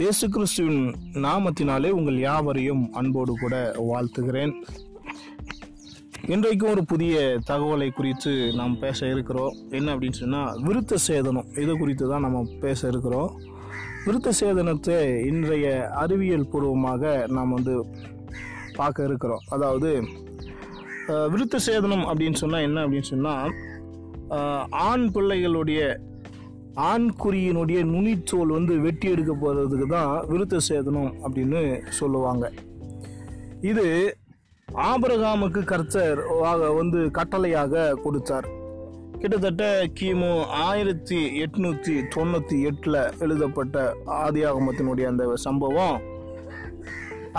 இயேசு கிறிஸ்துவின் நாமத்தினாலே உங்கள் யாவரையும் அன்போடு கூட வாழ்த்துகிறேன். இன்றைக்கும் ஒரு புதிய தகவலை குறித்து நாம் பேச இருக்கிறோம். என்ன அப்படின்னு சொன்னால் விருத்த சேதனம். இது குறித்து தான் நம்ம பேச இருக்கிறோம். விருத்த சேதனத்தை இன்றைய அறிவியல் பூர்வமாக நாம் வந்து பார்க்க இருக்கிறோம். அதாவது விருத்த சேதனம் அப்படின்னு சொன்னால் என்ன அப்படின்னு சொன்னால் ஆண் பிள்ளைகளுடைய ஆண்குறியினுடைய நுனிச்சோல் வந்து வெட்டி எடுக்க போகிறதுக்கு தான் விருத்த சேதனம் அப்படின்னு சொல்லுவாங்க. இது ஆபரகாமுக்கு கர்த்தர் வந்து கட்டளையாக கொடுத்தார். கிட்டத்தட்ட கிமு ஆயிரத்தி எட்நூற்றி தொண்ணூற்றி எட்டில் எழுதப்பட்ட ஆதியாகமத்தினுடைய அந்த சம்பவம்.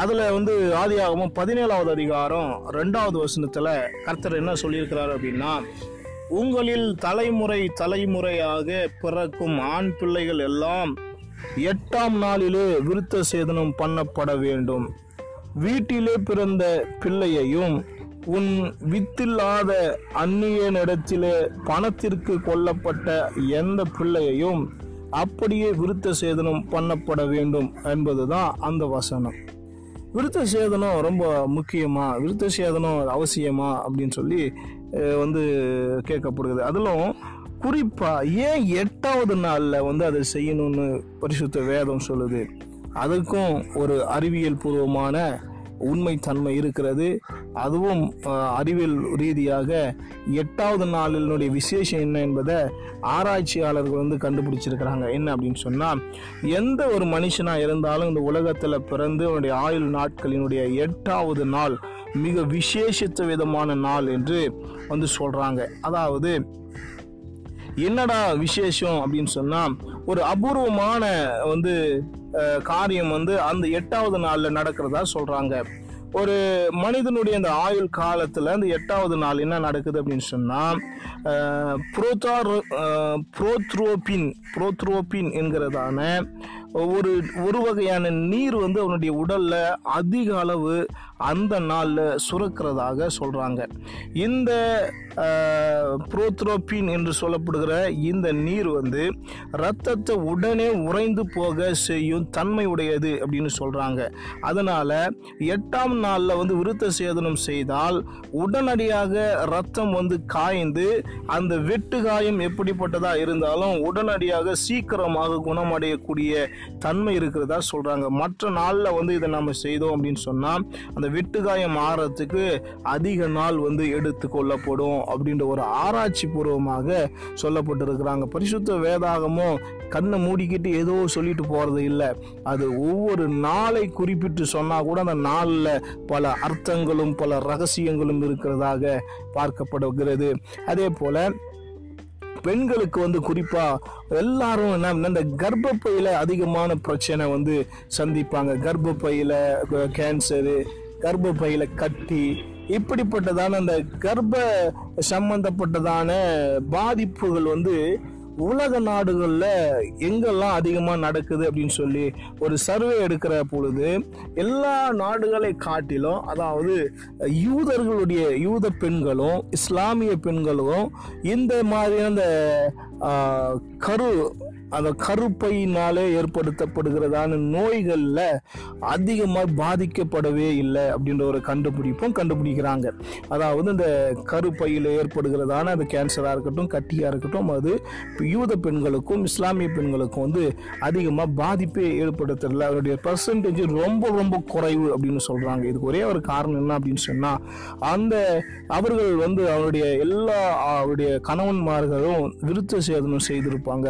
அதில் வந்து ஆதியாகமம் பதினேழாவது அதிகாரம் ரெண்டாவது வசனத்தில் கர்த்தர் என்ன சொல்லியிருக்கிறார் அப்படின்னா உங்களில் தலைமுறை தலைமுறையாக பிறக்கும் ஆண் பிள்ளைகள் எல்லாம் எட்டாம் நாளிலே விருத்த சேதனம் பண்ணப்பட வேண்டும். வீட்டிலே பிறந்த பிள்ளையையும் உன் வித்தில்லாத அந்நியனிடத்திலே பணத்திற்கு கொல்லப்பட்ட எந்த பிள்ளையையும் அப்படியே விருத்த சேதனம் பண்ணப்பட வேண்டும் என்பதுதான் அந்த வசனம். விருத்த சேதனம் ரொம்ப முக்கியமா? விருத்த சேதனம் அவசியமா? அப்படின்னு சொல்லி வந்து கேட்கப்படுகிறது. அதிலும் குறிப்பாக ஏன் எட்டாவது நாளில் வந்து அதை செய்யணும்னு பரிசுத்த வேதம் சொல்லுது? அதுக்கும் ஒரு அறிவியல் பூர்வமான உண்மைத்தன்மை இருக்கிறது. அதுவும் அறிவியல் ரீதியாக எட்டாவது நாளினுடைய விசேஷம் என்ன என்பதை ஆராய்ச்சியாளர்கள் வந்து கண்டுபிடிச்சிருக்கிறாங்க. என்ன அப்படின்னு சொன்னால் எந்த ஒரு மனுஷனாக இருந்தாலும் இந்த உலகத்தில் பிறந்து அவனுடைய ஆயுள் நாட்களினுடைய எட்டாவது நாள் மிக விசேஷித்த விதமான நாள் என்று வந்து சொல்கிறாங்க அதாவது என்னடா விசேஷம் அப்படின்னு சொன்னால் ஒரு அபூர்வமான வந்து காரியம் வந்து அந்த எட்டாவது நாளில் நடக்கிறதா சொல்கிறாங்க ஒரு மனிதனுடைய அந்த ஆயுள் காலத்தில் அந்த எட்டாவது நாள் என்ன நடக்குது அப்படின்னு சொன்னால் புரோத்தார் புரோத்ரோபின் புரோத்ரோபின் என்கிறதான ஒரு ஒரு வகையான நீர் வந்து அவனுடைய உடலில் அதிக அளவு அந்த நாளில் சுரக்கிறதாக சொல்கிறாங்க இந்த புரோத்ரோபின் என்று சொல்லப்படுகிற இந்த நீர் வந்து ரத்தத்தை உடனே உறைந்து போக செய்யும் தன்மை உடையது அப்படின்னு சொல்கிறாங்க அதனால் எட்டாம் நாளில் வந்து விருத்த சேதனம் செய்தால் உடனடியாக ரத்தம் வந்து காய்ந்து அந்த வெட்டு காயம் எப்படிப்பட்டதாக இருந்தாலும் உடனடியாக சீக்கிரமாக குணமடையக்கூடிய தன்மை இருக்கிறதா சொல்கிறாங்க மற்ற நாளில் வந்து இதை நம்ம செய்தோம் அப்படின்னு சொன்னால் அந்த வெட்டுகாயம் ஆறத்துக்கு அதிக நாள் வந்து எடுத்து கொள்ளப்படும் அப்படின்ற ஒரு ஆராய்ச்சி பூர்வமாக சொல்லப்பட்டிருக்கிறாங்க. பரிசுத்த வேதாகமும் கண்ணை மூடிக்கிட்டு ஏதோ சொல்லிட்டு போறது இல்லை. அது ஒவ்வொரு நாளை குறிப்பிட்டு சொன்னா கூட அந்த நாளில் பல அர்த்தங்களும் பல ரகசியங்களும் இருக்கிறதாக பார்க்கப்படுகிறது. அதே போல பெண்களுக்கு வந்து குறிப்பா எல்லாரும் என்ன இந்த கர்ப்பப்பையில அதிகமான பிரச்சனை வந்து சந்திப்பாங்க. கர்ப்பப்பையில கேன்சரு கர்ப்பப்பையில கட்டி இப்படிப்பட்டதான அந்த கர்ப்ப சம்பந்தப்பட்டதான பாதிப்புகள் வந்து உலக நாடுகளில் எங்கெல்லாம் அதிகமாக நடக்குது அப்படின்னு சொல்லி ஒரு சர்வே எடுக்கிற பொழுது எல்லா நாடுகளை காட்டிலும் அதாவது யூதர்களுடைய யூத பெண்களும் இஸ்லாமிய பெண்களும் இந்த மாதிரியான அந்த கரு அந்த கருப்பையினாலே ஏற்படுத்தப்படுகிறதான நோய்களில் அதிகமாக பாதிக்கப்படவே இல்லை அப்படின்ற ஒரு கண்டுபிடிப்பும் கண்டுபிடிக்கிறாங்க. அதாவது இந்த கருப்பையில் ஏற்படுகிறதான அந்த கேன்சராக இருக்கட்டும் கட்டியாக இருக்கட்டும் அது யூத பெண்களுக்கும் இஸ்லாமிய பெண்களுக்கும் வந்து அதிகமாக பாதிப்பே ஏற்படுத்துறதில்ல அதனுடைய பர்சன்டேஜ் ரொம்ப ரொம்ப குறைவு அப்படின்னு சொல்கிறாங்க இதுக்கு ஒரே ஒரு காரணம் என்ன அப்படின்னு சொன்னால் அந்த அவர்கள் வந்து அவருடைய எல்லா அவருடைய கணவன்மார்களும் விருத்த சேதனம் செய்திருப்பாங்க.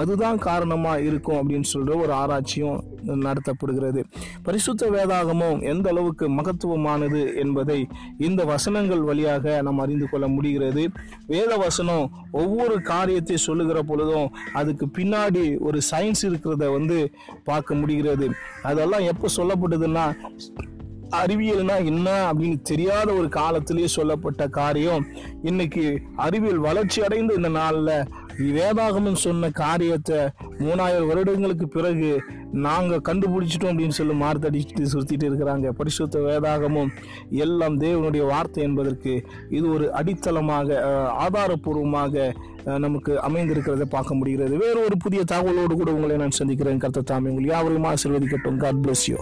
அதுதான் காரணமாக இருக்கும் அப்படின்னு சொல்கிற ஒரு ஆராய்ச்சியும் நடத்தப்படுகிறது. பரிசுத்த வேதாகமும் எந்த அளவுக்கு மகத்துவமானது என்பதை இந்த வசனங்கள் வழியாக நாம் அறிந்து கொள்ள முடிகிறது. வேத வசனம் ஒவ்வொரு காரியத்தை சொல்லுகிற பொழுதும் அதுக்கு பின்னாடி ஒரு சயின்ஸ் இருக்கிறத வந்து பார்க்க முடிகிறது. அதெல்லாம் எப்போ சொல்லப்படுதுன்னா அறிவியல்னா என்ன அப்படின்னு தெரியாத ஒரு காலத்திலேயே சொல்லப்பட்ட காரியம். இன்னைக்கு அறிவியல் வளர்ச்சி அடைந்த இந்த நாளில் வேதாகமம் சொன்ன காரியத்தை மூணாயிரம் வருடங்களுக்கு பிறகு நாங்கள் கண்டுபிடிச்சிட்டோம் அப்படின்னு சொல்லி மார்த்தடிச்சுட்டு சுற்றிட்டு இருக்கிறாங்க. பரிசுத்த வேதாகமும் எல்லாம் தேவனுடைய வார்த்தை என்பதற்கு இது ஒரு அடித்தளமாக ஆதாரபூர்வமாக நமக்கு அமைந்திருக்கிறத பார்க்க முடிகிறது. வேறு ஒரு புதிய தகவலோடு கூட உங்களை நான் சந்திக்கிறேன். கர்த்தர் தாமே உங்கள் யாவரையும் ஆசீர்வதிக்கட்டும். God bless you